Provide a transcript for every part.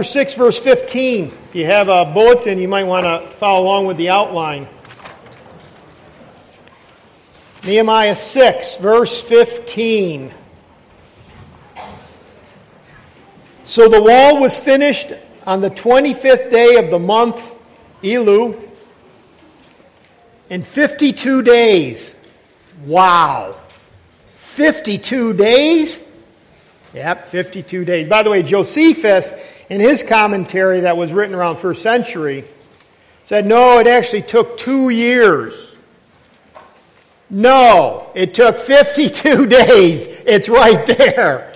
6, verse 15. If you have a bulletin, you might want to follow along with the outline. Nehemiah 6, verse 15. So the wall was finished on the 25th day of the month, Elul, in 52 days. Wow. 52 days? Yep, 52 days. By the way, Josephus in his commentary that was written around first century, said, no, it actually took two years. No, it took 52 days. It's right there.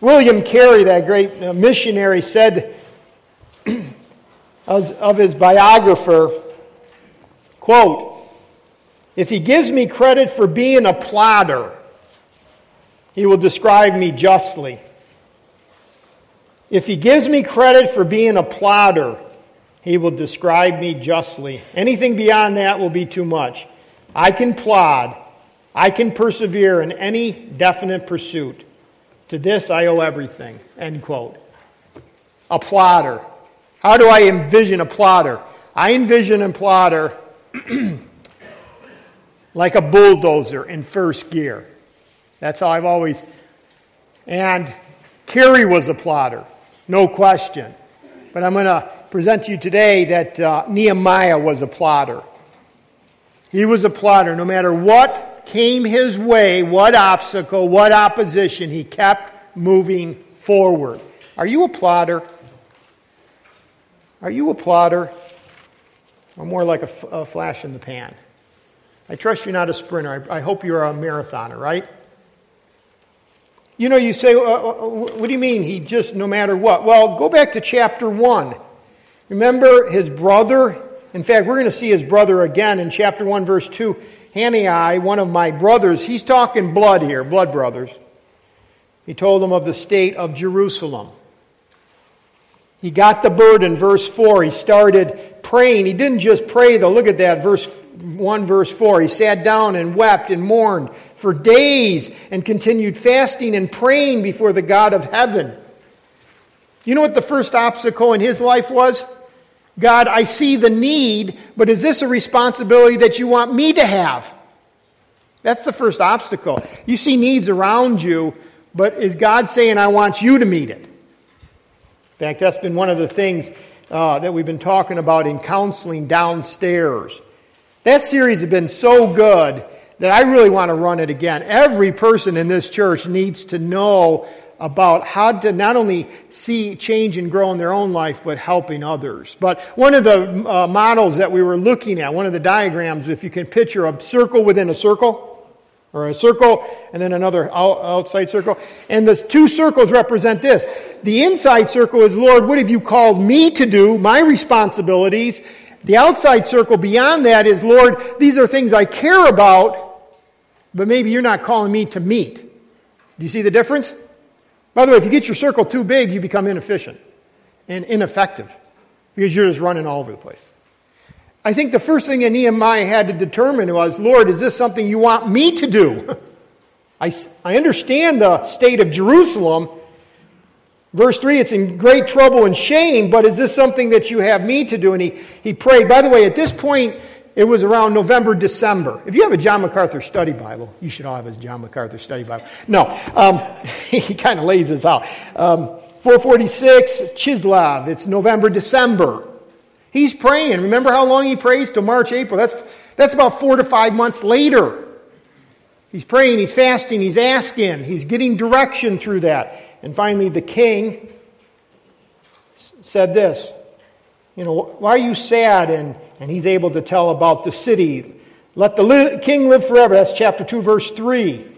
William Carey, that great uh, missionary, said of his biographer, quote, if he gives me credit for being a plodder, he will describe me justly. If he gives me credit for being a plodder, he will describe me justly. Anything beyond that will be too much. I can plod. I can persevere in any definite pursuit. To this I owe everything. End quote. A plodder. How do I envision a plodder? I envision a plodder like a bulldozer in first gear. That's how I've always. And Carey was a plotter, no question. But I'm going to present to you today that uh, Nehemiah was a plotter. He was a plotter. No matter what came his way, what obstacle, what opposition, he kept moving forward. Are you a plotter? Are you a plotter? Or more like a, f- a flash in the pan? I trust you're not a sprinter. I, I hope you're a marathoner, right? You know, you say, uh, uh, what do you mean he just, no matter what? Well, go back to chapter 1. Remember his brother? In fact, we're going to see his brother again in chapter 1, verse 2. Hanani, one of my brothers, he's talking blood here, blood brothers. He told them of the state of Jerusalem. He got the burden, verse 4. He started praying. He didn't just pray, though. Look at that, verse 1, verse 4. He sat down and wept and mourned for days and continued fasting and praying before the God of heaven. You know what the first obstacle in his life was? God, I see the need, but is this a responsibility that you want me to have? That's the first obstacle. You see needs around you, but is God saying, I want you to meet it? In fact, that's been one of the things uh, that we've been talking about in counseling downstairs. That series has been so good that I really want to run it again. Every person in this church needs to know about how to not only see change and grow in their own life, but helping others. But one of the uh, models that we were looking at, one of the diagrams, if you can picture a circle within a circle, or a circle and then another outside circle. And the two circles represent this. The inside circle is, Lord, what have you called me to do? My responsibilities. The outside circle beyond that is, Lord, these are things I care about, but maybe you're not calling me to meet. Do you see the difference? By the way, if you get your circle too big, you become inefficient and ineffective because you're just running all over the place. I think the first thing that Nehemiah had to determine was, Lord, is this something you want me to do? I, I understand the state of Jerusalem, Verse 3, it's in great trouble and shame, but is this something that you have me to do? And he, he prayed. By the way, at this point, it was around November, December. If you have a John MacArthur study Bible, you should all have a John MacArthur study Bible. No, um, he kind of lays this out. Um, 446, Chislev, it's November, December. He's praying. Remember how long he prays? Till March, April. That's, that's about four to five months later. He's praying, he's fasting, he's asking, he's getting direction through that. And finally, the king said this You know, why are you sad? And, and he's able to tell about the city. Let the li- king live forever. That's chapter 2, verse 3.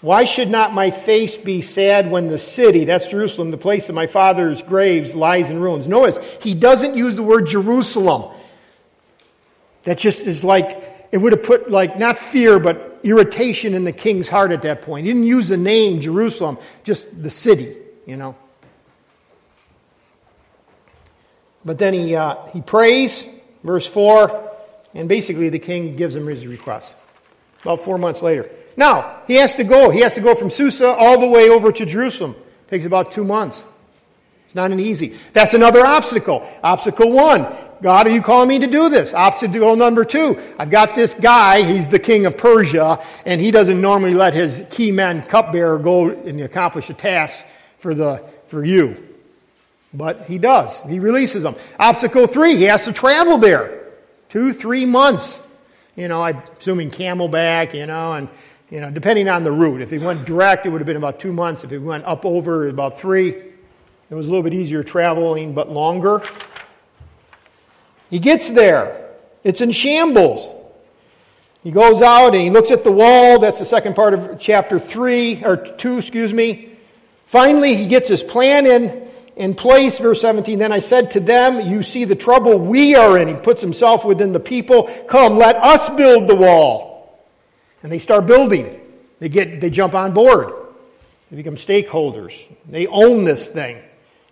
Why should not my face be sad when the city, that's Jerusalem, the place of my father's graves, lies in ruins? Notice, he doesn't use the word Jerusalem. That just is like, it would have put like, not fear, but irritation in the king's heart at that point. He didn't use the name Jerusalem, just the city, you know. But then he, uh, he prays, verse 4, and basically the king gives him his request. About four months later. Now, he has to go. He has to go from Susa all the way over to Jerusalem. It takes about two months. It's not an easy. That's another obstacle. Obstacle one. God, are you calling me to do this? Obstacle number two. I've got this guy, he's the king of Persia, and he doesn't normally let his key man cupbearer go and accomplish a task for the, for you. But he does. He releases them. Obstacle three, he has to travel there. Two, three months. You know, I'm assuming camelback, you know, and, you know, depending on the route. If he went direct, it would have been about two months. If he went up over, about three. It was a little bit easier traveling, but longer. He gets there. It's in shambles. He goes out and he looks at the wall. That's the second part of chapter 3, or 2, excuse me. Finally, he gets his plan in in place. Verse 17, then I said to them, You see the trouble we are in. He puts himself within the people. Come, let us build the wall. And they start building. They, get, they jump on board. They become stakeholders. They own this thing.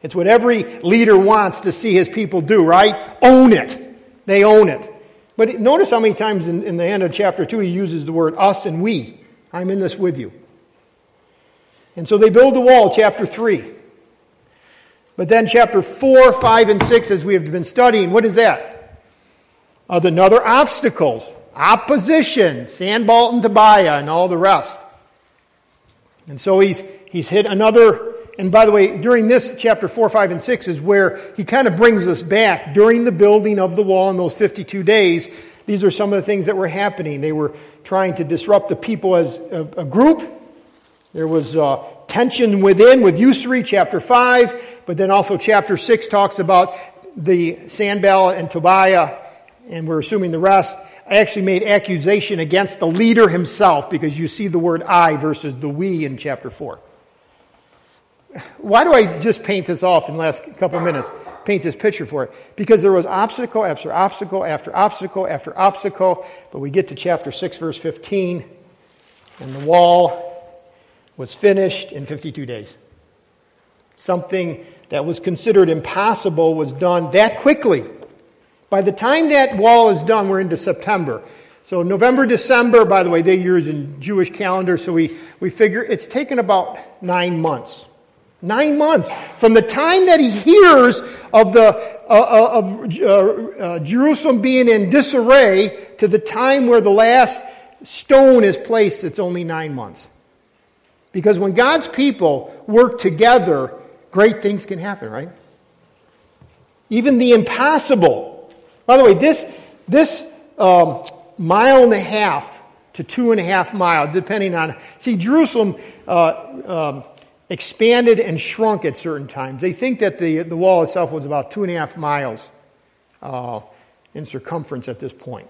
It's what every leader wants to see his people do, right? Own it. They own it. But notice how many times in, in the end of chapter 2 he uses the word us and we. I'm in this with you. And so they build the wall, chapter 3. But then chapter 4, 5, and 6, as we have been studying, what is that? Another obstacles, opposition, Sanballat and Tobiah, and all the rest. And so he's, he's hit another, and by the way, during this chapter 4, 5, and 6 is where he kind of brings us back during the building of the wall in those 52 days. These are some of the things that were happening. They were trying to disrupt the people as a, a group. There was uh, tension within with usury, chapter 5, but then also chapter 6 talks about the Sanballat and Tobiah, and we're assuming the rest. I actually made accusation against the leader himself because you see the word I versus the we in chapter 4. Why do I just paint this off in the last couple of minutes? Paint this picture for it. Because there was obstacle after obstacle after obstacle after obstacle, but we get to chapter 6, verse 15, and the wall was finished in 52 days. Something that was considered impossible was done that quickly. By the time that wall is done, we're into September. So November, December, by the way, they use in Jewish calendar, so we, we figure it's taken about nine months. Nine months. From the time that he hears of the, uh, uh of uh, uh, Jerusalem being in disarray to the time where the last stone is placed, it's only nine months. Because when God's people work together, great things can happen, right? Even the impossible. By the way, this, this um, mile and a half to two and a half miles, depending on. See, Jerusalem uh, um, expanded and shrunk at certain times. They think that the, the wall itself was about two and a half miles uh, in circumference at this point.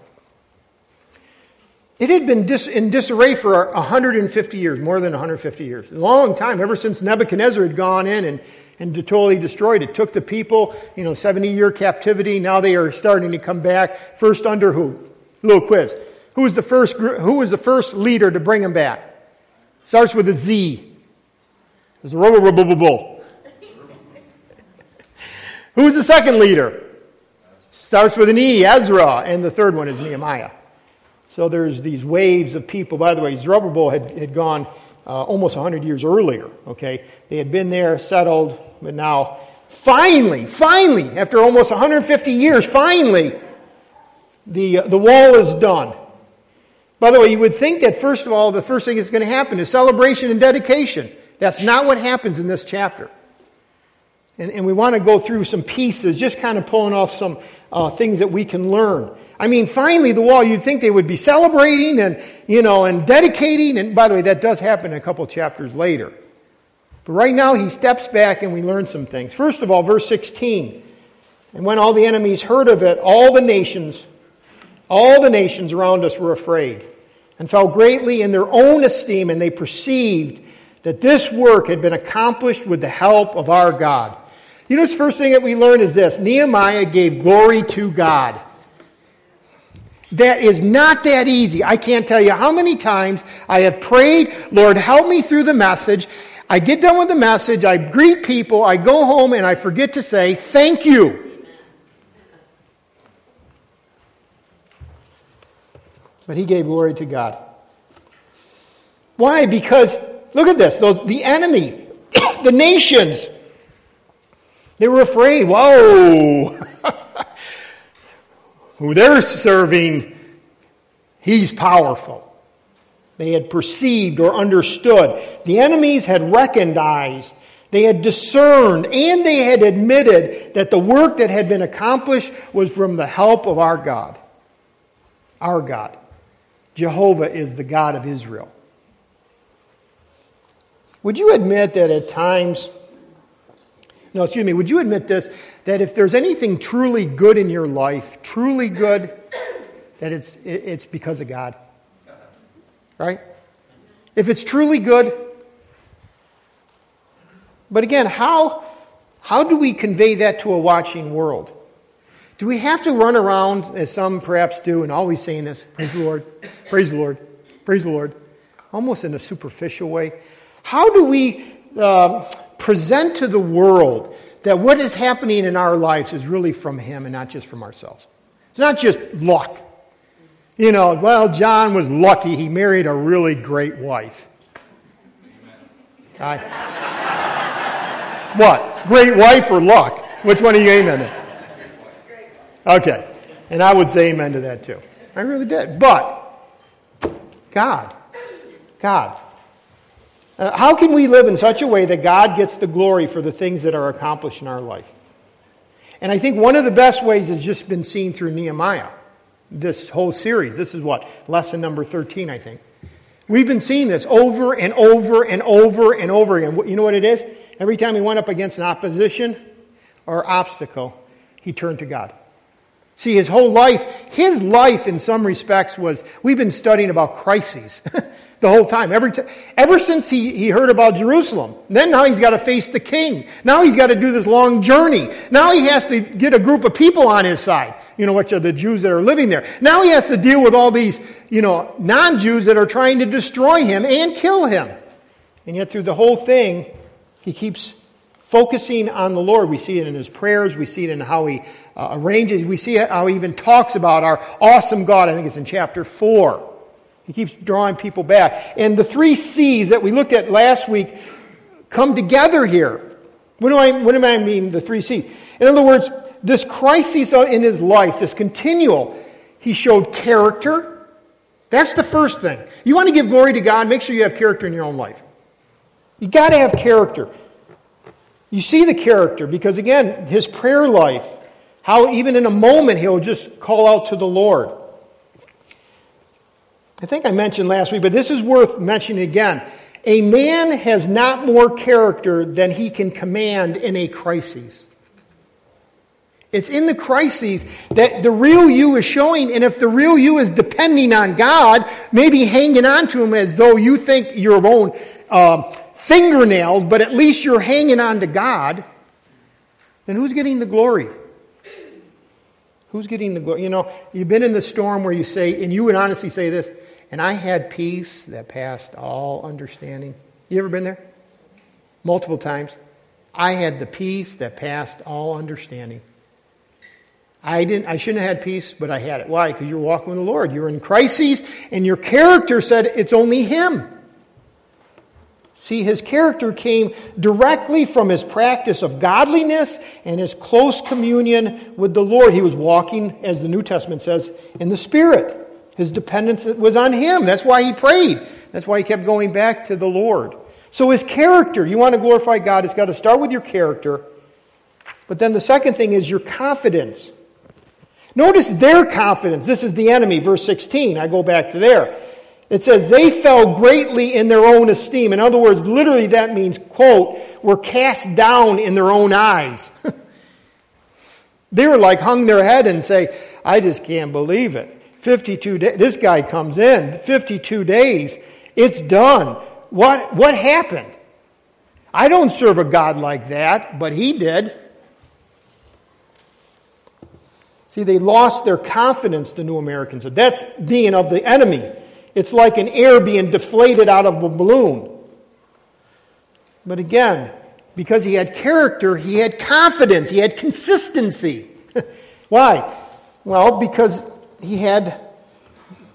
It had been dis- in disarray for 150 years, more than 150 years. A long time, ever since Nebuchadnezzar had gone in and, and totally destroyed it. Took the people, you know, 70 year captivity. Now they are starting to come back. First under who? Little quiz. Who was the first, who was the first leader to bring them back? Starts with a Z. It's a robo Who was the second leader? Starts with an E, Ezra, and the third one is Nehemiah. So there's these waves of people. By the way, Zerubbabel had, had gone uh, almost 100 years earlier, okay? They had been there, settled, but now, finally, finally, after almost 150 years, finally, the, uh, the wall is done. By the way, you would think that, first of all, the first thing that's going to happen is celebration and dedication. That's not what happens in this chapter. And, and we want to go through some pieces, just kind of pulling off some uh, things that we can learn. I mean, finally, the wall, you'd think they would be celebrating and, you know, and dedicating. And by the way, that does happen a couple chapters later. But right now, he steps back and we learn some things. First of all, verse 16. And when all the enemies heard of it, all the nations, all the nations around us were afraid and fell greatly in their own esteem, and they perceived that this work had been accomplished with the help of our God. You know, the first thing that we learn is this Nehemiah gave glory to God. That is not that easy. I can't tell you how many times I have prayed, Lord, help me through the message. I get done with the message, I greet people, I go home, and I forget to say, thank you. But he gave glory to God. Why? Because, look at this, those, the enemy, the nations, they were afraid. Whoa! Who they're serving, he's powerful. They had perceived or understood. The enemies had recognized, they had discerned, and they had admitted that the work that had been accomplished was from the help of our God. Our God. Jehovah is the God of Israel. Would you admit that at times, no, excuse me, would you admit this, that if there's anything truly good in your life, truly good, that it's, it's because of God? Right? If it's truly good, but again, how, how do we convey that to a watching world? Do we have to run around, as some perhaps do, and always saying this, praise the Lord, praise the Lord, praise the Lord, almost in a superficial way? How do we uh, present to the world that what is happening in our lives is really from Him and not just from ourselves? It's not just luck. You know, well, John was lucky he married a really great wife. I, what? Great wife or luck? Which one are you aiming at? Okay. And I would say amen to that too. I really did. But, God. God. Uh, how can we live in such a way that God gets the glory for the things that are accomplished in our life? And I think one of the best ways has just been seen through Nehemiah. This whole series. This is what? Lesson number 13, I think. We've been seeing this over and over and over and over again. You know what it is? Every time he went up against an opposition or obstacle, he turned to God. See, his whole life, his life in some respects was, we've been studying about crises. the whole time. Every t- ever since he, he heard about Jerusalem. Then now he's got to face the king. Now he's got to do this long journey. Now he has to get a group of people on his side. You know, which are the Jews that are living there. Now he has to deal with all these, you know, non-Jews that are trying to destroy him and kill him. And yet through the whole thing, he keeps focusing on the Lord. We see it in his prayers. We see it in how he uh, arranges. We see how he even talks about our awesome God. I think it's in chapter 4. He keeps drawing people back. And the three C's that we looked at last week come together here. What do I, what do I mean, the three C's? In other words, this crisis in his life, this continual, he showed character. That's the first thing. You want to give glory to God, make sure you have character in your own life. You got to have character. You see the character because, again, his prayer life, how even in a moment he'll just call out to the Lord. I think I mentioned last week, but this is worth mentioning again. A man has not more character than he can command in a crisis. It's in the crises that the real you is showing, and if the real you is depending on God, maybe hanging on to Him as though you think your own uh, fingernails, but at least you're hanging on to God, then who's getting the glory? Who's getting the glory? You know, you've been in the storm where you say, and you would honestly say this, and I had peace that passed all understanding. You ever been there? Multiple times. I had the peace that passed all understanding. I didn't I shouldn't have had peace, but I had it. Why? Because you're walking with the Lord. You're in crises, and your character said it's only Him. See, his character came directly from his practice of godliness and his close communion with the Lord. He was walking, as the New Testament says, in the Spirit. His dependence was on Him. That's why he prayed. That's why he kept going back to the Lord. So his character, you want to glorify God, it's got to start with your character. But then the second thing is your confidence. Notice their confidence. This is the enemy, verse 16. I go back to there. It says, they fell greatly in their own esteem. In other words, literally that means, quote, were cast down in their own eyes. they were like hung their head and say, I just can't believe it. 52 days. This guy comes in, 52 days. It's done. What, what happened? I don't serve a God like that, but he did. See, they lost their confidence, the New Americans. That's being of the enemy. It's like an air being deflated out of a balloon. But again, because he had character, he had confidence, he had consistency. Why? Well, because he had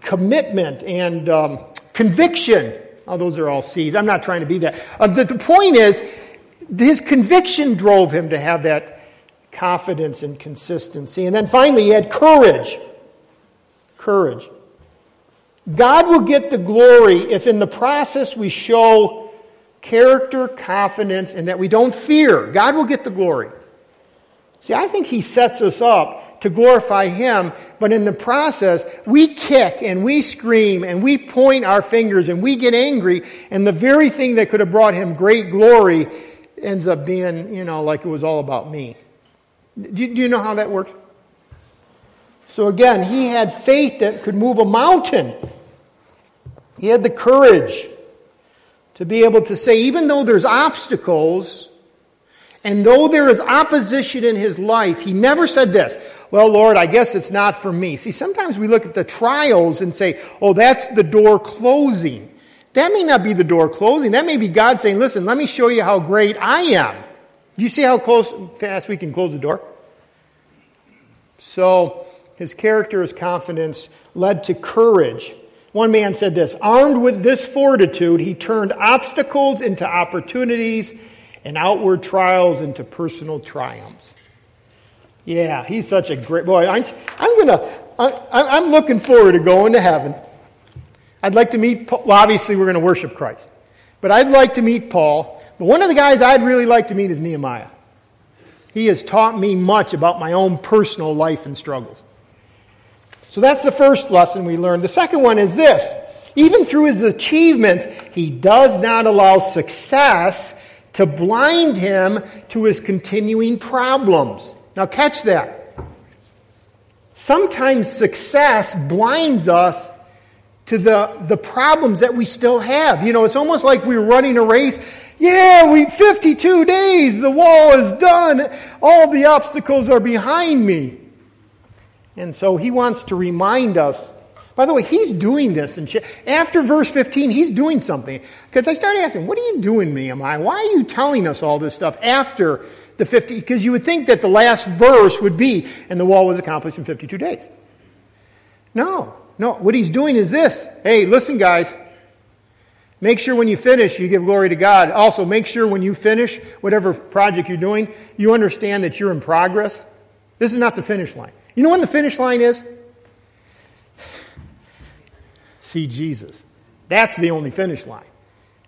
commitment and um, conviction. Oh, those are all C's. I'm not trying to be that. Uh, the, the point is, his conviction drove him to have that confidence and consistency. And then finally, he had courage. Courage. God will get the glory if in the process we show character, confidence, and that we don't fear. God will get the glory. See, I think He sets us up to glorify Him, but in the process, we kick and we scream and we point our fingers and we get angry, and the very thing that could have brought Him great glory ends up being, you know, like it was all about me. Do you, know how that works? So again, he had faith that could move a mountain. He had the courage to be able to say, even though there's obstacles, and though there is opposition in his life, he never said this, well, Lord, I guess it's not for me. See, sometimes we look at the trials and say, oh, that's the door closing. That may not be the door closing. That may be God saying, listen, let me show you how great I am. You see how close, fast we can close the door? So, his character, his confidence led to courage. One man said this Armed with this fortitude, he turned obstacles into opportunities and outward trials into personal triumphs. Yeah, he's such a great boy. I'm, I'm gonna, I, am looking forward to going to heaven. I'd like to meet, Paul. Well, obviously, we're going to worship Christ. But I'd like to meet Paul. But one of the guys I'd really like to meet is Nehemiah. He has taught me much about my own personal life and struggles. So that's the first lesson we learned. The second one is this even through his achievements, he does not allow success to blind him to his continuing problems. Now, catch that. Sometimes success blinds us to the, the problems that we still have. You know, it's almost like we're running a race. Yeah, we 52 days, the wall is done, all the obstacles are behind me. And so he wants to remind us. By the way, he's doing this. And after verse 15, he's doing something. Because I started asking, what are you doing, Nehemiah? Why are you telling us all this stuff after the 50? Because you would think that the last verse would be, and the wall was accomplished in 52 days. No. No, what he's doing is this. Hey, listen, guys. Make sure when you finish, you give glory to God. Also, make sure when you finish whatever project you're doing, you understand that you're in progress. This is not the finish line. You know when the finish line is? See Jesus. That's the only finish line.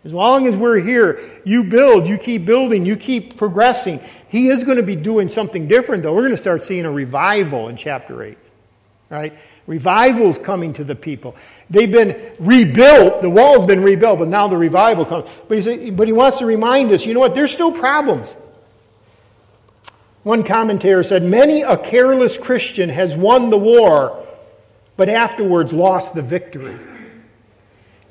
As long as we're here, you build, you keep building, you keep progressing. He is going to be doing something different, though. We're going to start seeing a revival in chapter 8. Right? Revival's coming to the people. They've been rebuilt. The wall's been rebuilt, but now the revival comes. But he, but he wants to remind us, you know what? There's still problems. One commentator said, Many a careless Christian has won the war, but afterwards lost the victory.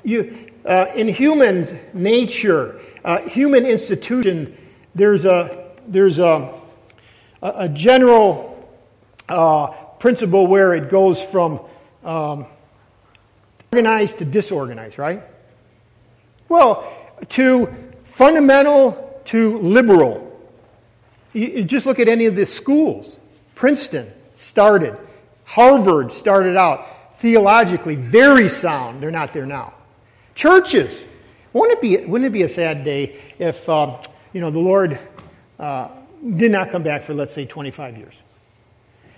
You, uh, in humans' nature, uh, human institution, there's a, there's a, a general uh, principle where it goes from um, organized to disorganized, right? Well, to fundamental to liberal. You, just look at any of the schools. Princeton started, Harvard started out theologically very sound. They're not there now. Churches. Wouldn't it be, wouldn't it be a sad day if, um, you know, the Lord uh, did not come back for, let's say, 25 years?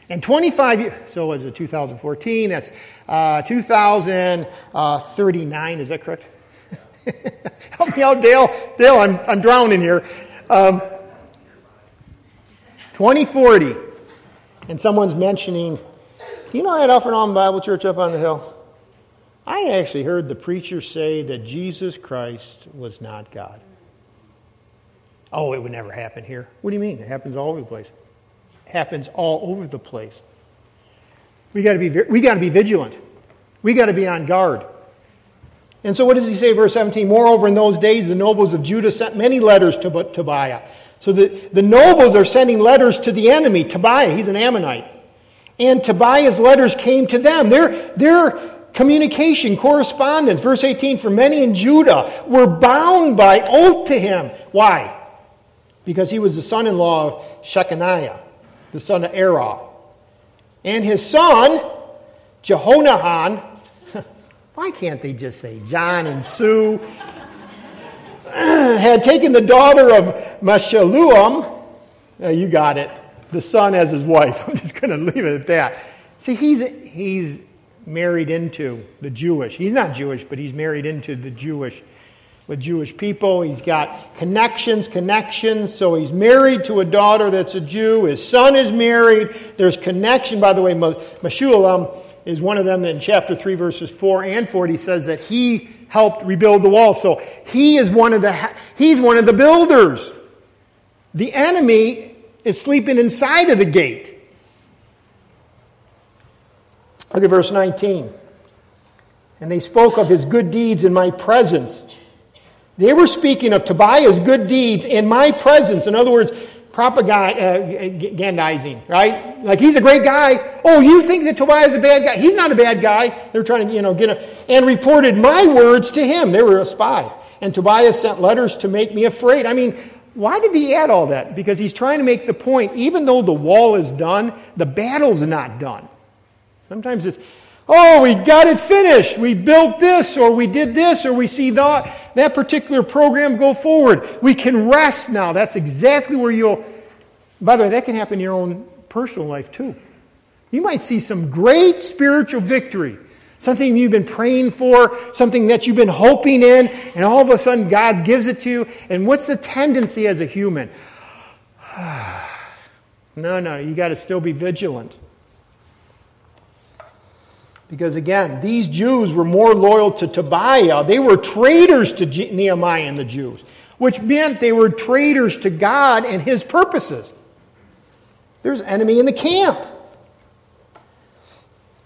And 25 years, so was it 2014? That's uh, 2039, is that correct? Help me out, Dale. Dale, I'm, I'm drowning here. Um, 2040, and someone's mentioning, do you know that Alfred Allen Bible Church up on the hill? I actually heard the preacher say that Jesus Christ was not God. Oh, it would never happen here. What do you mean? It happens all over the place It happens all over the place. We got to be we got to be vigilant. We got to be on guard. And so, what does he say, verse 17? Moreover, in those days, the nobles of Judah sent many letters to Tobiah. So the, the nobles are sending letters to the enemy, Tobiah. He's an Ammonite. And Tobiah's letters came to them. Their, their communication, correspondence, verse 18, for many in Judah were bound by oath to him. Why? Because he was the son in law of Shechaniah the son of Erah. And his son, Jehonahan, Why can't they just say John and Sue had taken the daughter of Meshullam? Uh, you got it. The son as his wife. I'm just going to leave it at that. See, he's, he's married into the Jewish. He's not Jewish, but he's married into the Jewish with Jewish people. He's got connections, connections. So he's married to a daughter that's a Jew. His son is married. There's connection. By the way, Meshullam is one of them in chapter 3, verses 4 and 40 says that he helped rebuild the wall. So he is one of the, he's one of the builders. The enemy is sleeping inside of the gate. Look at verse 19. And they spoke of his good deeds in my presence. They were speaking of Tobiah's good deeds in my presence. In other words, propagandizing, uh, right? Like he's a great guy. Oh, you think that Tobiah's a bad guy? He's not a bad guy. They're trying to, you know, get a, and reported my words to him. They were a spy. And Tobiah sent letters to make me afraid. I mean, why did he add all that? Because he's trying to make the point, even though the wall is done, the battle's not done. Sometimes it's, Oh, we got it finished. We built this, or we did this, or we see that, that particular program go forward. We can rest now. That's exactly where you'll. By the way, that can happen in your own personal life too. You might see some great spiritual victory, something you've been praying for, something that you've been hoping in, and all of a sudden God gives it to you. And what's the tendency as a human? no, no, you got to still be vigilant. Because again, these Jews were more loyal to Tobiah. They were traitors to Nehemiah and the Jews, which meant they were traitors to God and his purposes. There's enemy in the camp.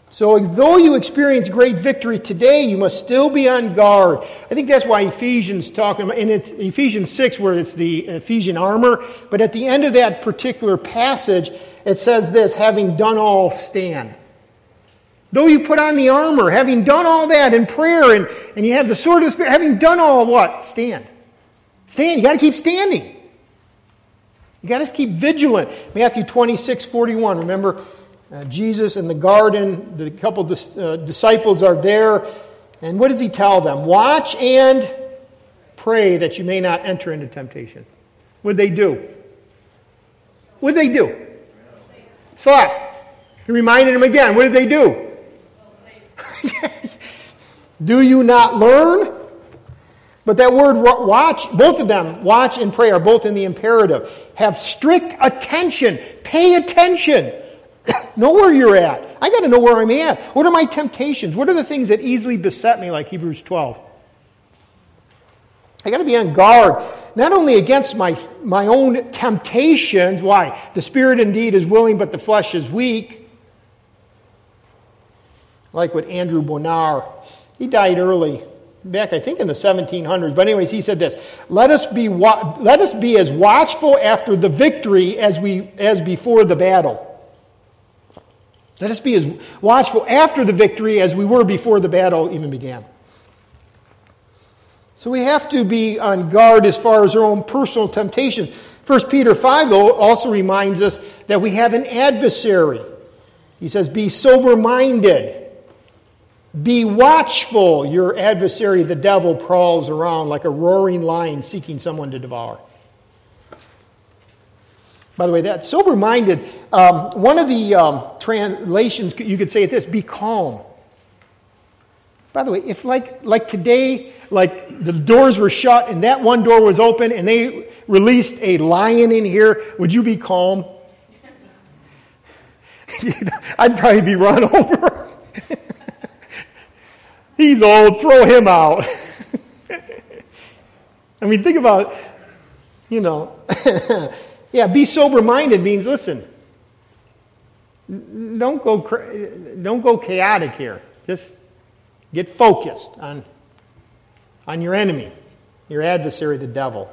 So, though you experience great victory today, you must still be on guard. I think that's why Ephesians talking and it's Ephesians 6 where it's the Ephesian armor, but at the end of that particular passage, it says this, having done all, stand. Though you put on the armor, having done all that in prayer, and, and you have the sword of the Spirit, having done all what? Stand. Stand. You got to keep standing. You got to keep vigilant. Matthew 26, 41. Remember, uh, Jesus in the garden, the couple dis- uh, disciples are there, and what does he tell them? Watch and pray that you may not enter into temptation. What'd they do? What'd they do? Slept. He reminded them again. What did they do? Do you not learn? But that word watch, both of them, watch and pray, are both in the imperative. Have strict attention. Pay attention. know where you're at. I got to know where I'm at. What are my temptations? What are the things that easily beset me, like Hebrews 12? I got to be on guard, not only against my, my own temptations. Why? The spirit indeed is willing, but the flesh is weak like with Andrew Bonar. He died early, back I think in the 1700s. But anyways, he said this: "Let us be wa- let us be as watchful after the victory as we as before the battle." Let us be as watchful after the victory as we were before the battle even began. So we have to be on guard as far as our own personal temptations. 1 Peter 5, though, also reminds us that we have an adversary. He says, Be sober minded. Be watchful. Your adversary, the devil, prowls around like a roaring lion seeking someone to devour. By the way, that sober minded, um, one of the um, translations you could say it this be calm. By the way, if like, like today, like the doors were shut and that one door was open and they released a lion in here, would you be calm? I'd probably be run over. He's old, throw him out. I mean, think about, you know, yeah, be sober minded means listen, don't go, don't go chaotic here. Just get focused on, on your enemy, your adversary, the devil.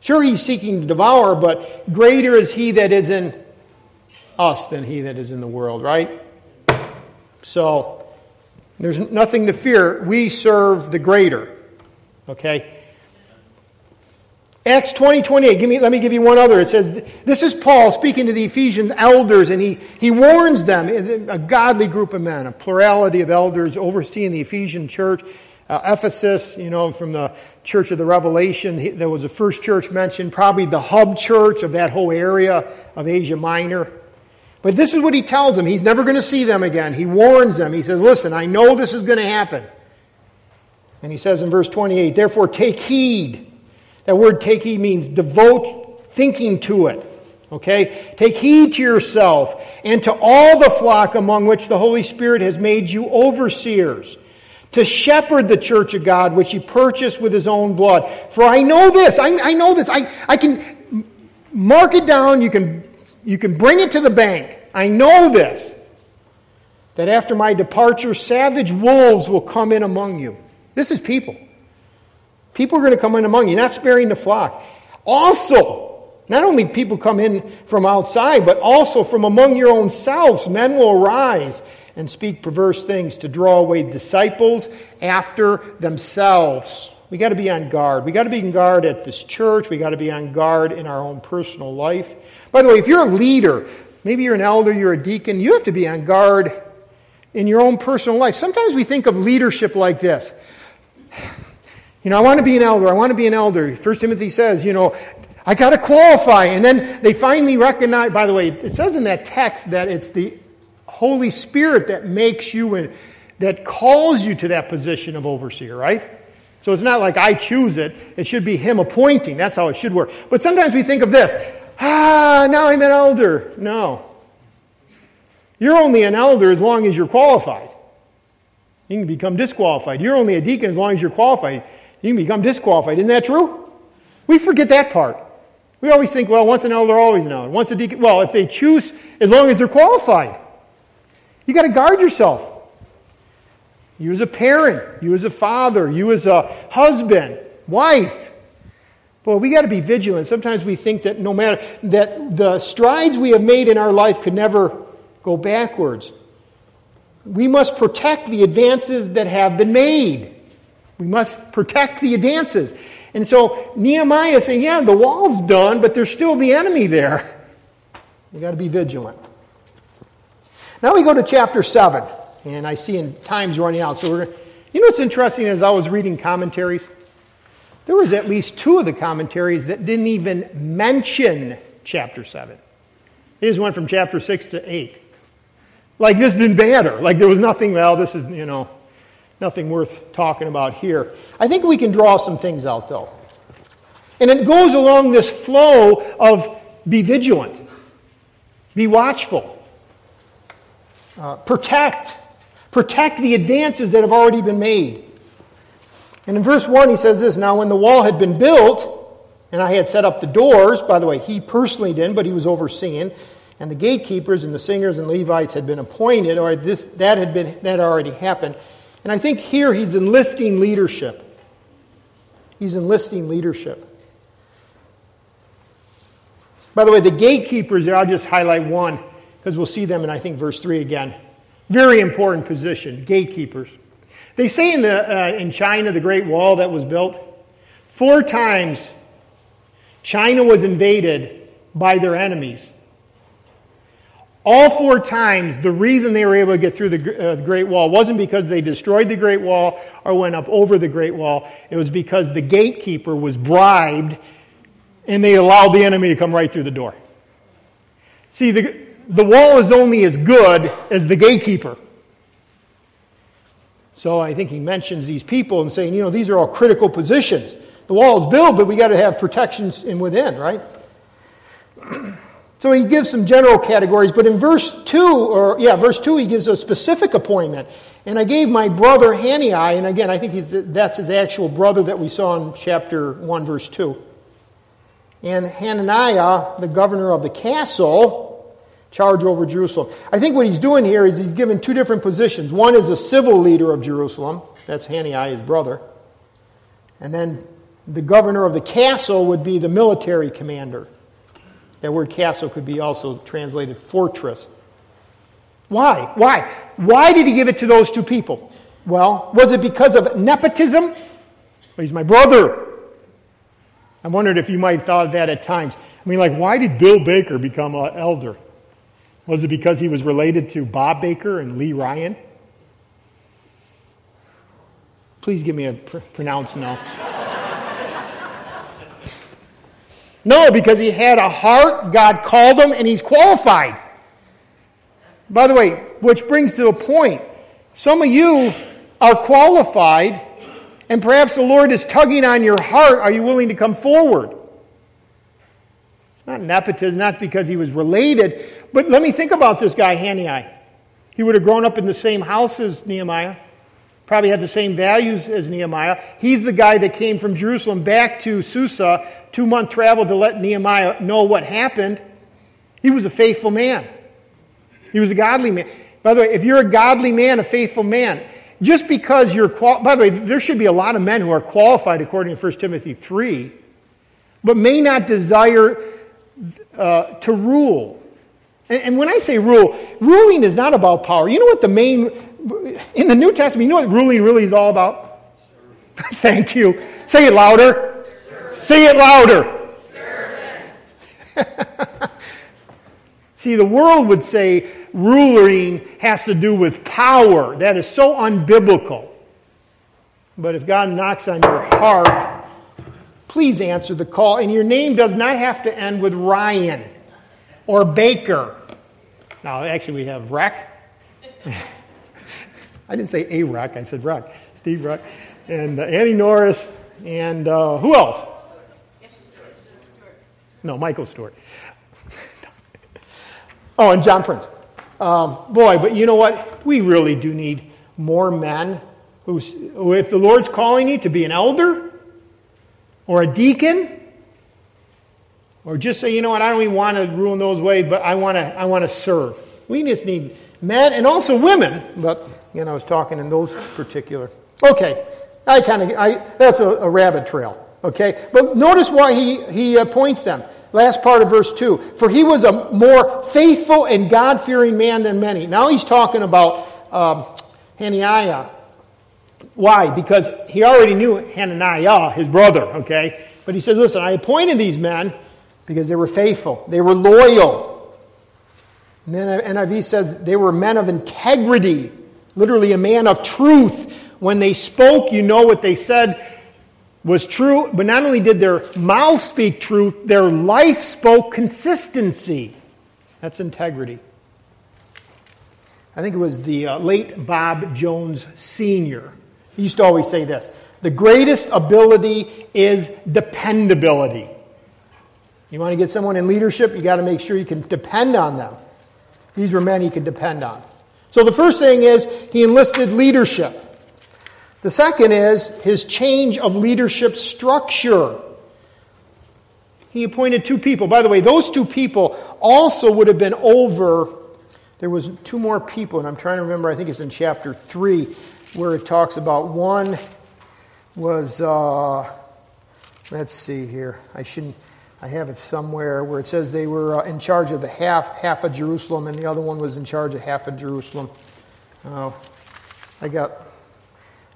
Sure, he's seeking to devour, but greater is he that is in us than he that is in the world, right? So, there's nothing to fear. We serve the greater. Okay? Acts 20, 28. Give me, let me give you one other. It says, this is Paul speaking to the Ephesian elders, and he, he warns them, a godly group of men, a plurality of elders overseeing the Ephesian church. Uh, Ephesus, you know, from the Church of the Revelation, there was a first church mentioned, probably the hub church of that whole area of Asia Minor. But this is what he tells them. He's never going to see them again. He warns them. He says, listen, I know this is going to happen. And he says in verse 28, therefore take heed. That word take heed means devote thinking to it. Okay? Take heed to yourself and to all the flock among which the Holy Spirit has made you overseers to shepherd the church of God, which he purchased with his own blood. For I know this, I, I know this, I, I can mark it down, you can, you can bring it to the bank. I know this, that after my departure, savage wolves will come in among you. This is people. People are going to come in among you, not sparing the flock. Also, not only people come in from outside, but also from among your own selves, men will arise and speak perverse things to draw away disciples after themselves. We got to be on guard. We got to be on guard at this church. We got to be on guard in our own personal life. By the way, if you're a leader, maybe you're an elder, you're a deacon, you have to be on guard in your own personal life. Sometimes we think of leadership like this. You know, I want to be an elder. I want to be an elder. First Timothy says, you know, I got to qualify. And then they finally recognize, by the way, it says in that text that it's the Holy Spirit that makes you and that calls you to that position of overseer, right? So it's not like I choose it. It should be Him appointing. That's how it should work. But sometimes we think of this. Ah, now I'm an elder. No. You're only an elder as long as you're qualified. You can become disqualified. You're only a deacon as long as you're qualified. You can become disqualified. Isn't that true? We forget that part. We always think, well, once an elder, always an elder. Once a deacon, well, if they choose, as long as they're qualified. You got to guard yourself. You as a parent, you as a father, you as a husband, wife. Well, we got to be vigilant. Sometimes we think that no matter that the strides we have made in our life could never go backwards. We must protect the advances that have been made. We must protect the advances. And so Nehemiah is saying, yeah, the wall's done, but there's still the enemy there. We got to be vigilant. Now we go to chapter 7, and I see in time's running out. So we're, you know what's interesting as I was reading commentaries? There was at least two of the commentaries that didn't even mention chapter 7. They just went from chapter 6 to 8. Like this didn't matter. Like there was nothing, well, this is, you know, nothing worth talking about here. I think we can draw some things out though. And it goes along this flow of be vigilant, be watchful, uh, protect. Protect the advances that have already been made. And in verse 1, he says this Now, when the wall had been built, and I had set up the doors, by the way, he personally didn't, but he was overseeing, and the gatekeepers and the singers and Levites had been appointed, or this, that had been, that already happened. And I think here he's enlisting leadership. He's enlisting leadership. By the way, the gatekeepers, I'll just highlight one because we'll see them in, I think, verse 3 again. Very important position, gatekeepers. They say in, the, uh, in China, the Great Wall that was built, four times China was invaded by their enemies. All four times, the reason they were able to get through the uh, Great Wall wasn't because they destroyed the Great Wall or went up over the Great Wall. It was because the gatekeeper was bribed and they allowed the enemy to come right through the door. See, the, the wall is only as good as the gatekeeper. So I think he mentions these people and saying, you know, these are all critical positions. The wall is built, but we got to have protections in within, right? So he gives some general categories, but in verse 2, or yeah, verse 2, he gives a specific appointment. And I gave my brother Hanani, and again, I think that's his actual brother that we saw in chapter 1, verse 2. And Hananiah, the governor of the castle, charge over Jerusalem. I think what he's doing here is he's given two different positions. One is a civil leader of Jerusalem, that's Hanani, his brother. And then the governor of the castle would be the military commander. That word castle could be also translated fortress. Why? Why? Why did he give it to those two people? Well, was it because of nepotism? He's my brother. I wondered if you might have thought of that at times. I mean, like, why did Bill Baker become an elder? Was it because he was related to Bob Baker and Lee Ryan? Please give me a pr- pronounce no. no, because he had a heart, God called him, and he's qualified. By the way, which brings to a point. Some of you are qualified, and perhaps the Lord is tugging on your heart. Are you willing to come forward? Not nepotism, not because he was related, but let me think about this guy, Hanani. He would have grown up in the same house as Nehemiah, probably had the same values as Nehemiah. He's the guy that came from Jerusalem back to Susa, two month travel to let Nehemiah know what happened. He was a faithful man. He was a godly man. By the way, if you're a godly man, a faithful man, just because you're qual- by the way, there should be a lot of men who are qualified according to 1 Timothy 3, but may not desire uh, to rule. And, and when I say rule, ruling is not about power. You know what the main, in the New Testament, you know what ruling really is all about? Thank you. Say it louder. Say it louder. See, the world would say ruling has to do with power. That is so unbiblical. But if God knocks on your heart, please answer the call. And your name does not have to end with Ryan or Baker. Now, actually, we have Rec. I didn't say a Rec, I said Rec. Steve Rec. And uh, Annie Norris. And uh, who else? No, Michael Stewart. oh, and John Prince. Um, boy, but you know what? We really do need more men who, if the Lord's calling you to be an elder or a deacon, or just say, you know what, I don't even want to rule in those ways, but I want to, I want to serve. We just need men and also women, but, you know, I was talking in those particular. Okay, I kind of, I, that's a, a, rabbit trail, okay? But notice why he, he appoints them. Last part of verse 2. For he was a more faithful and God fearing man than many. Now he's talking about um, Hananiah. Why? Because he already knew Hananiah, his brother, okay? But he says, listen, I appointed these men because they were faithful, they were loyal. And then NIV says they were men of integrity, literally a man of truth. When they spoke, you know what they said was true, but not only did their mouth speak truth, their life spoke consistency. That's integrity. I think it was the uh, late Bob Jones Sr. He used to always say this the greatest ability is dependability. You want to get someone in leadership, you got to make sure you can depend on them. These were men he could depend on. So the first thing is he enlisted leadership. The second is his change of leadership structure. He appointed two people. By the way, those two people also would have been over. There was two more people, and I'm trying to remember. I think it's in chapter three, where it talks about one was. Uh, let's see here. I shouldn't. I have it somewhere where it says they were uh, in charge of the half half of Jerusalem, and the other one was in charge of half of Jerusalem. Oh, I got.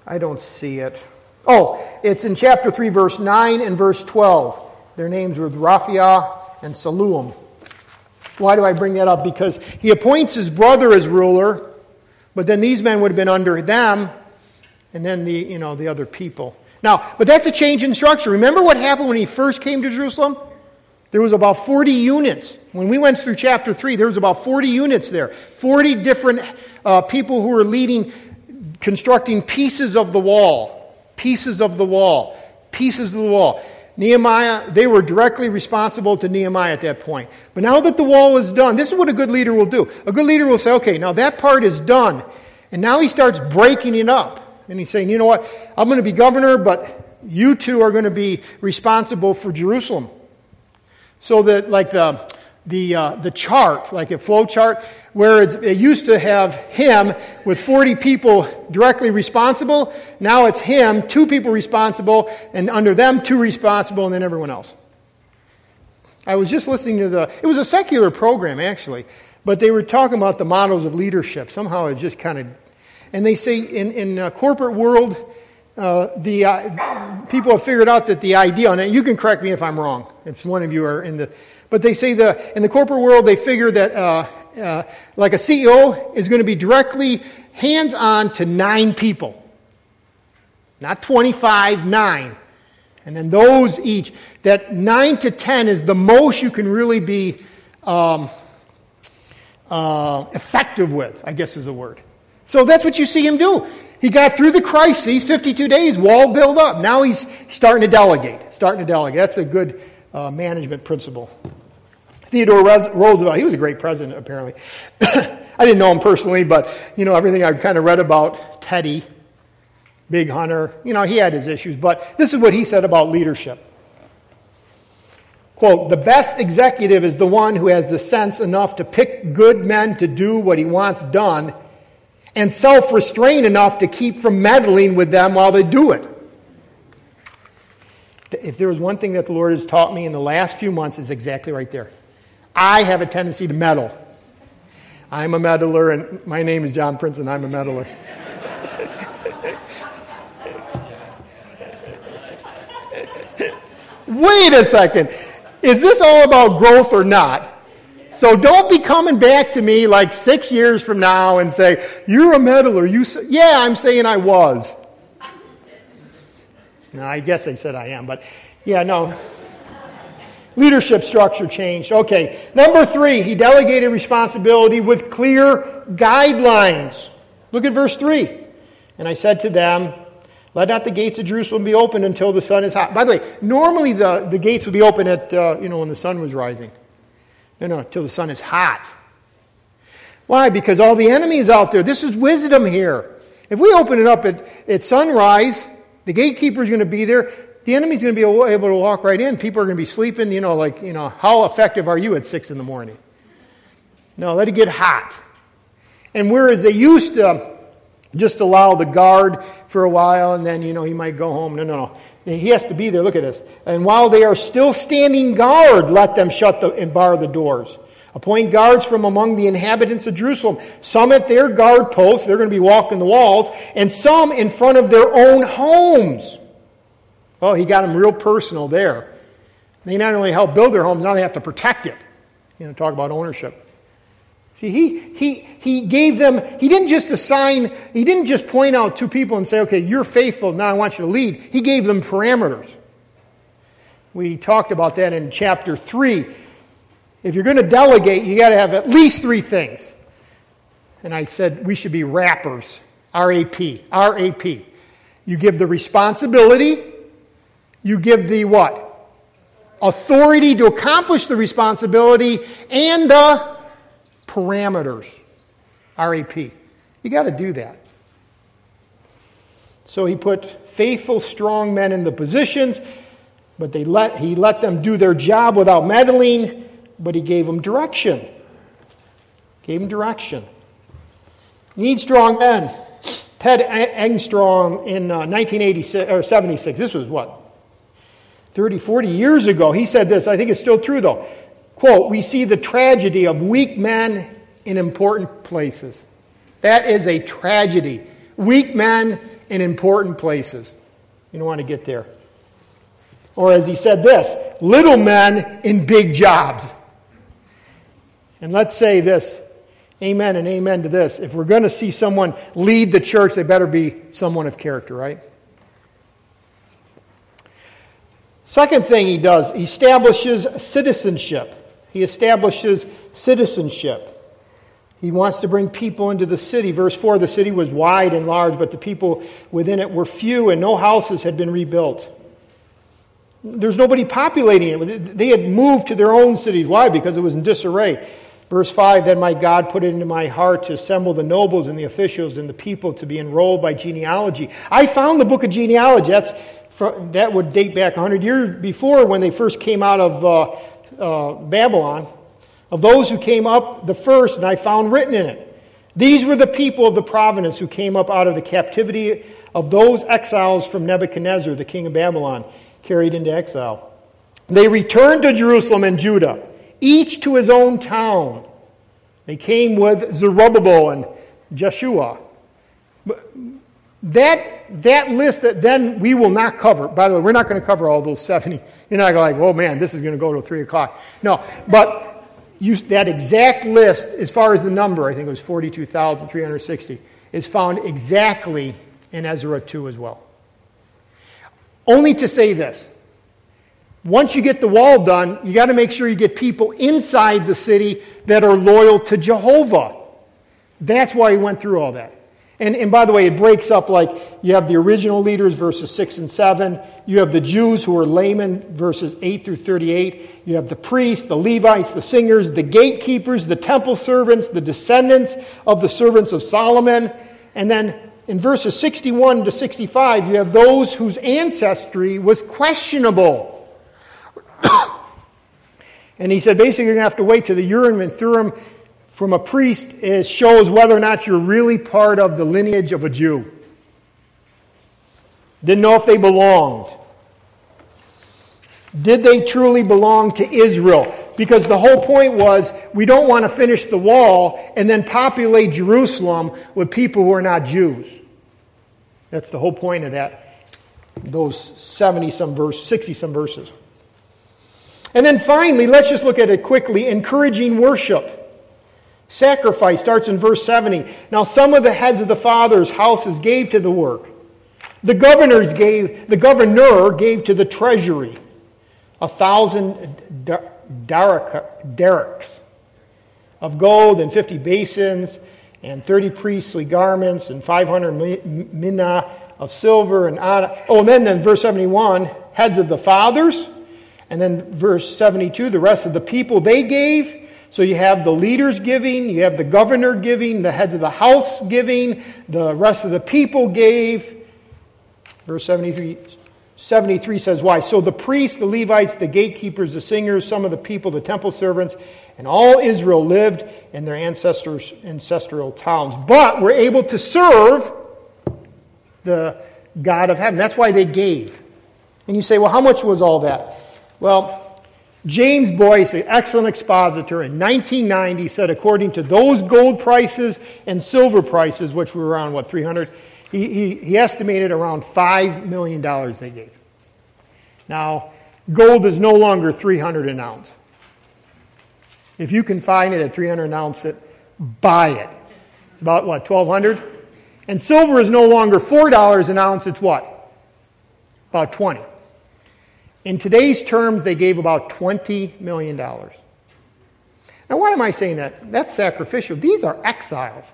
I don't see it. Oh, it's in chapter three, verse nine and verse twelve. Their names were Rephaiah and Shallum. Why do I bring that up? Because he appoints his brother as ruler, but then these men would have been under them, and then the you know the other people. Now, but that's a change in structure. Remember what happened when he first came to Jerusalem? There was about 40 units. When we went through chapter 3, there was about 40 units there. 40 different uh, people who were leading, constructing pieces of the wall. Pieces of the wall. Pieces of the wall. Nehemiah, they were directly responsible to Nehemiah at that point. But now that the wall is done, this is what a good leader will do. A good leader will say, okay, now that part is done. And now he starts breaking it up. And he's saying, you know what? I'm going to be governor, but you two are going to be responsible for Jerusalem. So that, like the, the, uh, the chart, like a flow chart, where it used to have him with 40 people directly responsible. Now it's him, two people responsible, and under them, two responsible, and then everyone else. I was just listening to the, it was a secular program actually, but they were talking about the models of leadership. Somehow it just kind of, and they say in, in corporate world, uh, the uh, people have figured out that the idea, and you can correct me if I'm wrong, if one of you are in the, but they say the in the corporate world they figure that uh, uh like a CEO is going to be directly hands-on to nine people, not 25, nine, and then those each. That nine to ten is the most you can really be um, uh, effective with. I guess is the word. So that's what you see him do. He got through the crises, 52 days, wall build up. Now he's starting to delegate, starting to delegate. That's a good uh, management principle. Theodore Roosevelt, he was a great president, apparently. I didn't know him personally, but, you know, everything I've kind of read about Teddy, Big Hunter, you know, he had his issues, but this is what he said about leadership. Quote, the best executive is the one who has the sense enough to pick good men to do what he wants done and self restraint enough to keep from meddling with them while they do it. If there was one thing that the Lord has taught me in the last few months, is exactly right there. I have a tendency to meddle. I'm a meddler, and my name is John Prince, and I'm a meddler. Wait a second. Is this all about growth or not? So don't be coming back to me like six years from now and say, You're a meddler. You say, Yeah, I'm saying I was. No, I guess I said I am, but yeah, no. Leadership structure changed. Okay. Number three, he delegated responsibility with clear guidelines. Look at verse three. And I said to them, let not the gates of Jerusalem be opened until the sun is hot. By the way, normally the, the gates would be open at, uh, you know, when the sun was rising. No, no, until the sun is hot. Why? Because all the enemy is out there. This is wisdom here. If we open it up at, at sunrise, the gatekeeper is going to be there. The enemy's going to be able to walk right in. People are going to be sleeping. You know, like, you know, how effective are you at 6 in the morning? No, let it get hot. And whereas they used to just allow the guard for a while and then, you know, he might go home. No, no, no. He has to be there. Look at this. And while they are still standing guard, let them shut the, and bar the doors. Appoint guards from among the inhabitants of Jerusalem. Some at their guard posts, they're going to be walking the walls, and some in front of their own homes. Oh, he got them real personal there. They not only help build their homes, now they have to protect it. You know, talk about ownership. See, he, he, he gave them, he didn't just assign, he didn't just point out two people and say, okay, you're faithful, now I want you to lead. He gave them parameters. We talked about that in chapter 3. If you're going to delegate, you got to have at least three things. And I said we should be rappers. R A P. R A P. You give the responsibility, you give the what? Authority to accomplish the responsibility, and the parameters. RAP. You got to do that. So he put faithful, strong men in the positions, but they let, he let them do their job without meddling, but he gave them direction. Gave them direction. You need strong men. Ted Engstrom in uh, 1986 or 76, this was what? 30, 40 years ago, he said this. I think it's still true though. Quote, we see the tragedy of weak men in important places. That is a tragedy. Weak men in important places. You don't want to get there. Or as he said this, little men in big jobs. And let's say this amen and amen to this. If we're going to see someone lead the church, they better be someone of character, right? Second thing he does, he establishes citizenship. He establishes citizenship. He wants to bring people into the city. Verse 4 the city was wide and large, but the people within it were few, and no houses had been rebuilt. There's nobody populating it. They had moved to their own cities. Why? Because it was in disarray. Verse 5 Then my God put it into my heart to assemble the nobles and the officials and the people to be enrolled by genealogy. I found the book of genealogy. That's, that would date back 100 years before when they first came out of. Uh, uh, Babylon, of those who came up the first, and I found written in it. These were the people of the province who came up out of the captivity of those exiles from Nebuchadnezzar, the king of Babylon, carried into exile. They returned to Jerusalem and Judah, each to his own town. They came with Zerubbabel and Jeshua. That, that list that then we will not cover, by the way, we're not going to cover all those 70. You're not like, oh man, this is going to go to 3 o'clock. No, but you, that exact list, as far as the number, I think it was 42,360, is found exactly in Ezra 2 as well. Only to say this. Once you get the wall done, you got to make sure you get people inside the city that are loyal to Jehovah. That's why he went through all that. And, and by the way, it breaks up like you have the original leaders, verses 6 and 7. You have the Jews who are laymen, verses 8 through 38. You have the priests, the Levites, the singers, the gatekeepers, the temple servants, the descendants of the servants of Solomon. And then in verses 61 to 65, you have those whose ancestry was questionable. and he said basically you're going to have to wait till the Urim and Thummim from a priest is, shows whether or not you're really part of the lineage of a Jew. Didn't know if they belonged. Did they truly belong to Israel? Because the whole point was we don't want to finish the wall and then populate Jerusalem with people who are not Jews. That's the whole point of that, those 70 some verses, 60 some verses. And then finally, let's just look at it quickly encouraging worship. Sacrifice starts in verse 70. Now, some of the heads of the fathers' houses gave to the work. The governors gave, the governor gave to the treasury a thousand darics of gold and 50 basins and 30 priestly garments and 500 mina of silver and oh and then in verse 71 heads of the fathers and then verse 72 the rest of the people they gave so you have the leaders giving, you have the governor giving, the heads of the house giving, the rest of the people gave. Verse 73, 73 says, Why? So the priests, the Levites, the gatekeepers, the singers, some of the people, the temple servants, and all Israel lived in their ancestors' ancestral towns, but were able to serve the God of heaven. That's why they gave. And you say, Well, how much was all that? Well, James Boice, an excellent expositor, in 1990 said, according to those gold prices and silver prices, which were around, what, 300, he, he, he estimated around $5 million they gave. Now, gold is no longer 300 an ounce. If you can find it at 300 an ounce, it, buy it. It's about, what, 1200 And silver is no longer $4 an ounce, it's what? About 20 in today's terms, they gave about $20 million. Now, why am I saying that? That's sacrificial. These are exiles.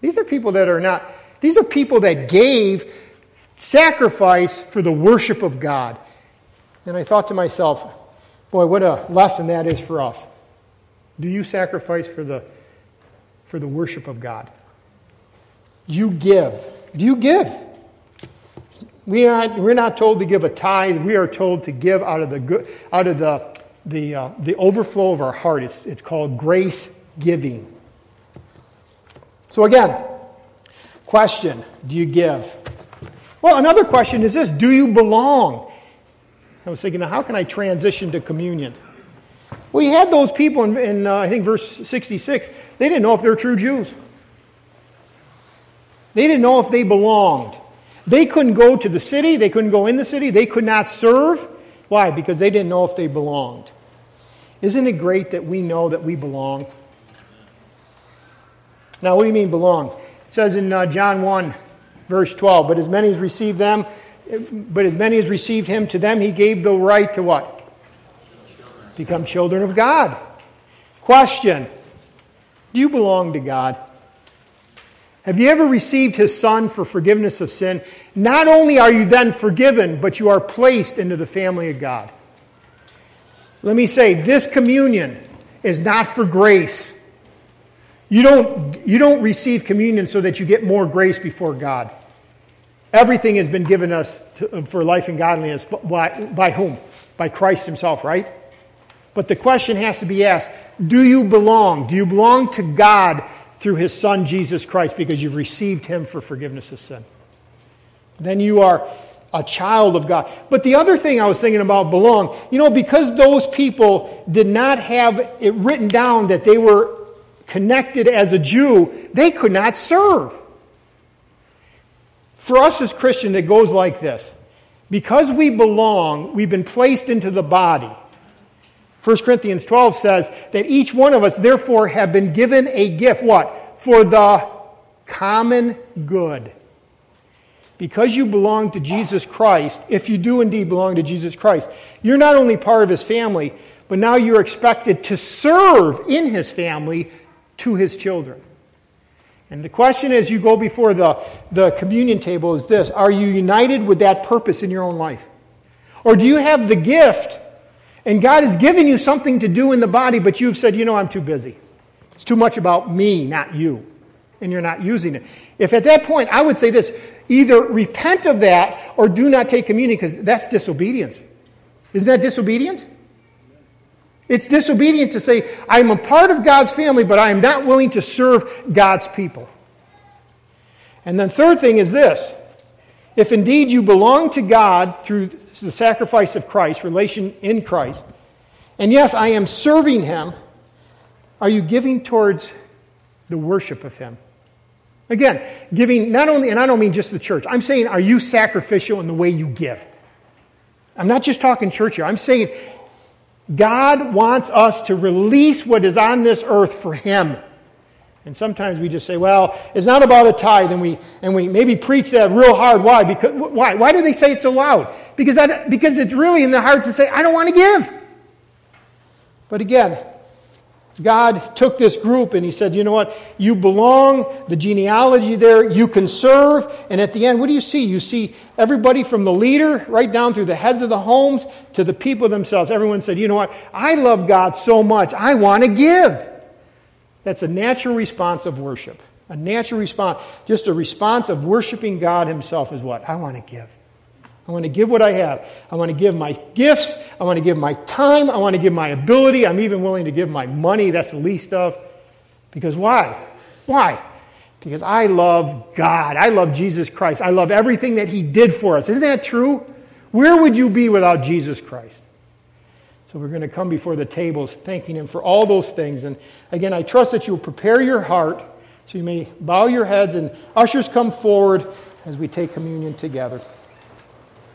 These are people that are not, these are people that gave sacrifice for the worship of God. And I thought to myself, boy, what a lesson that is for us. Do you sacrifice for the, for the worship of God? You give? Do you give? We are, we're not told to give a tithe. We are told to give out of the, good, out of the, the, uh, the overflow of our heart. It's, it's called grace giving. So, again, question Do you give? Well, another question is this Do you belong? I was thinking, how can I transition to communion? Well, you had those people in, in uh, I think, verse 66. They didn't know if they're true Jews. They didn't know if they belonged. They couldn't go to the city, they couldn't go in the city, they could not serve. Why? Because they didn't know if they belonged. Isn't it great that we know that we belong? Now, what do you mean belong? It says in uh, John 1, verse 12, but as many as received them, but as many as received him, to them he gave the right to what? Become children of God. Question Do you belong to God? Have you ever received his son for forgiveness of sin? Not only are you then forgiven, but you are placed into the family of God. Let me say, this communion is not for grace. You don't, you don't receive communion so that you get more grace before God. Everything has been given us to, uh, for life and godliness by, by whom? By Christ Himself, right? But the question has to be asked Do you belong? Do you belong to God through his son Jesus Christ because you've received him for forgiveness of sin. Then you are a child of God. But the other thing I was thinking about belong, you know, because those people did not have it written down that they were connected as a Jew, they could not serve. for us as Christians, it goes like this. Because we belong, we've been placed into the body. 1 Corinthians 12 says that each one of us, therefore, have been given a gift. What? For the common good. Because you belong to Jesus Christ, if you do indeed belong to Jesus Christ, you're not only part of his family, but now you're expected to serve in his family to his children. And the question as you go before the, the communion table is this Are you united with that purpose in your own life? Or do you have the gift and God has given you something to do in the body, but you've said, you know, I'm too busy. It's too much about me, not you. And you're not using it. If at that point, I would say this either repent of that or do not take communion because that's disobedience. Isn't that disobedience? It's disobedient to say, I'm a part of God's family, but I am not willing to serve God's people. And then, third thing is this if indeed you belong to God through the sacrifice of Christ, relation in Christ. And yes, I am serving Him. Are you giving towards the worship of Him? Again, giving not only, and I don't mean just the church, I'm saying, are you sacrificial in the way you give? I'm not just talking church here. I'm saying God wants us to release what is on this earth for Him. And sometimes we just say, well, it's not about a tithe, and we, and we maybe preach that real hard. Why? Because, why? Why do they say it so loud? Because, because it's really in their hearts to say, I don't want to give. But again, God took this group and He said, you know what? You belong, the genealogy there, you can serve. And at the end, what do you see? You see everybody from the leader right down through the heads of the homes to the people themselves. Everyone said, you know what? I love God so much, I want to give. That's a natural response of worship. A natural response. Just a response of worshiping God Himself is what? I want to give. I want to give what I have. I want to give my gifts. I want to give my time. I want to give my ability. I'm even willing to give my money. That's the least of. Because why? Why? Because I love God. I love Jesus Christ. I love everything that He did for us. Isn't that true? Where would you be without Jesus Christ? So we're going to come before the tables thanking Him for all those things. And again, I trust that you'll prepare your heart so you may bow your heads and ushers come forward as we take communion together.